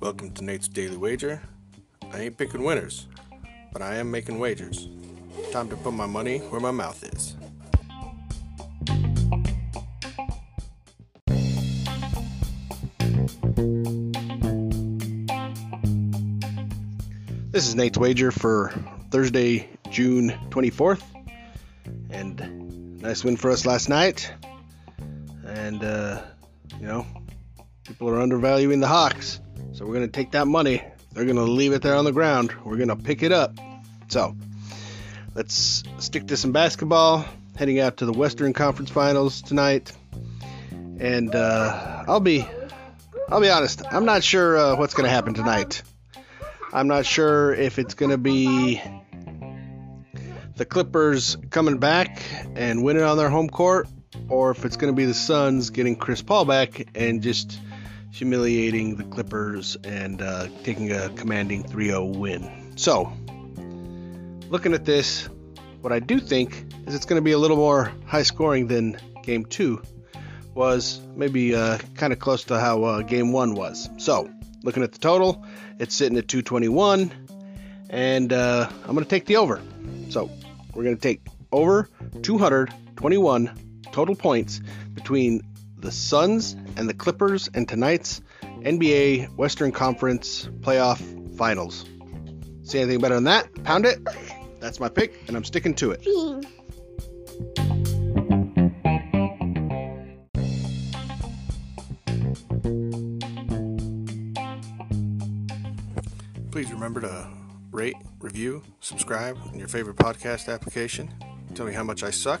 Welcome to Nate's Daily Wager. I ain't picking winners, but I am making wagers. Time to put my money where my mouth is. This is Nate's Wager for Thursday, June 24th. And nice win for us last night. And, uh, you know, people are undervaluing the Hawks. So we're to take that money. They're to leave it there on the ground. We're to pick it up. So let's stick to some basketball. Heading out to the Western Conference Finals tonight. And uh, I'll be I'll be honest. I'm not sure uh, what's to happen tonight. I'm not sure if it's to be the Clippers coming back and winning on their home court, or if it's going to be the Suns getting Chris Paul back and just humiliating the Clippers and uh, taking a commanding 3 0 win. So, looking at this, what I do think is it's going to be a little more high scoring than game two was, maybe uh, kind of close to how uh, game one was. So, looking at the total, it's sitting at 221, and uh, I'm going to take the over. So, we're going to take over 221 total points between the Suns and the Clippers and tonight's NBA Western Conference playoff finals. See anything better than that? Pound it. That's my pick, and I'm sticking to it. Please remember to rate, review, subscribe in your favorite podcast application. Tell me how much I suck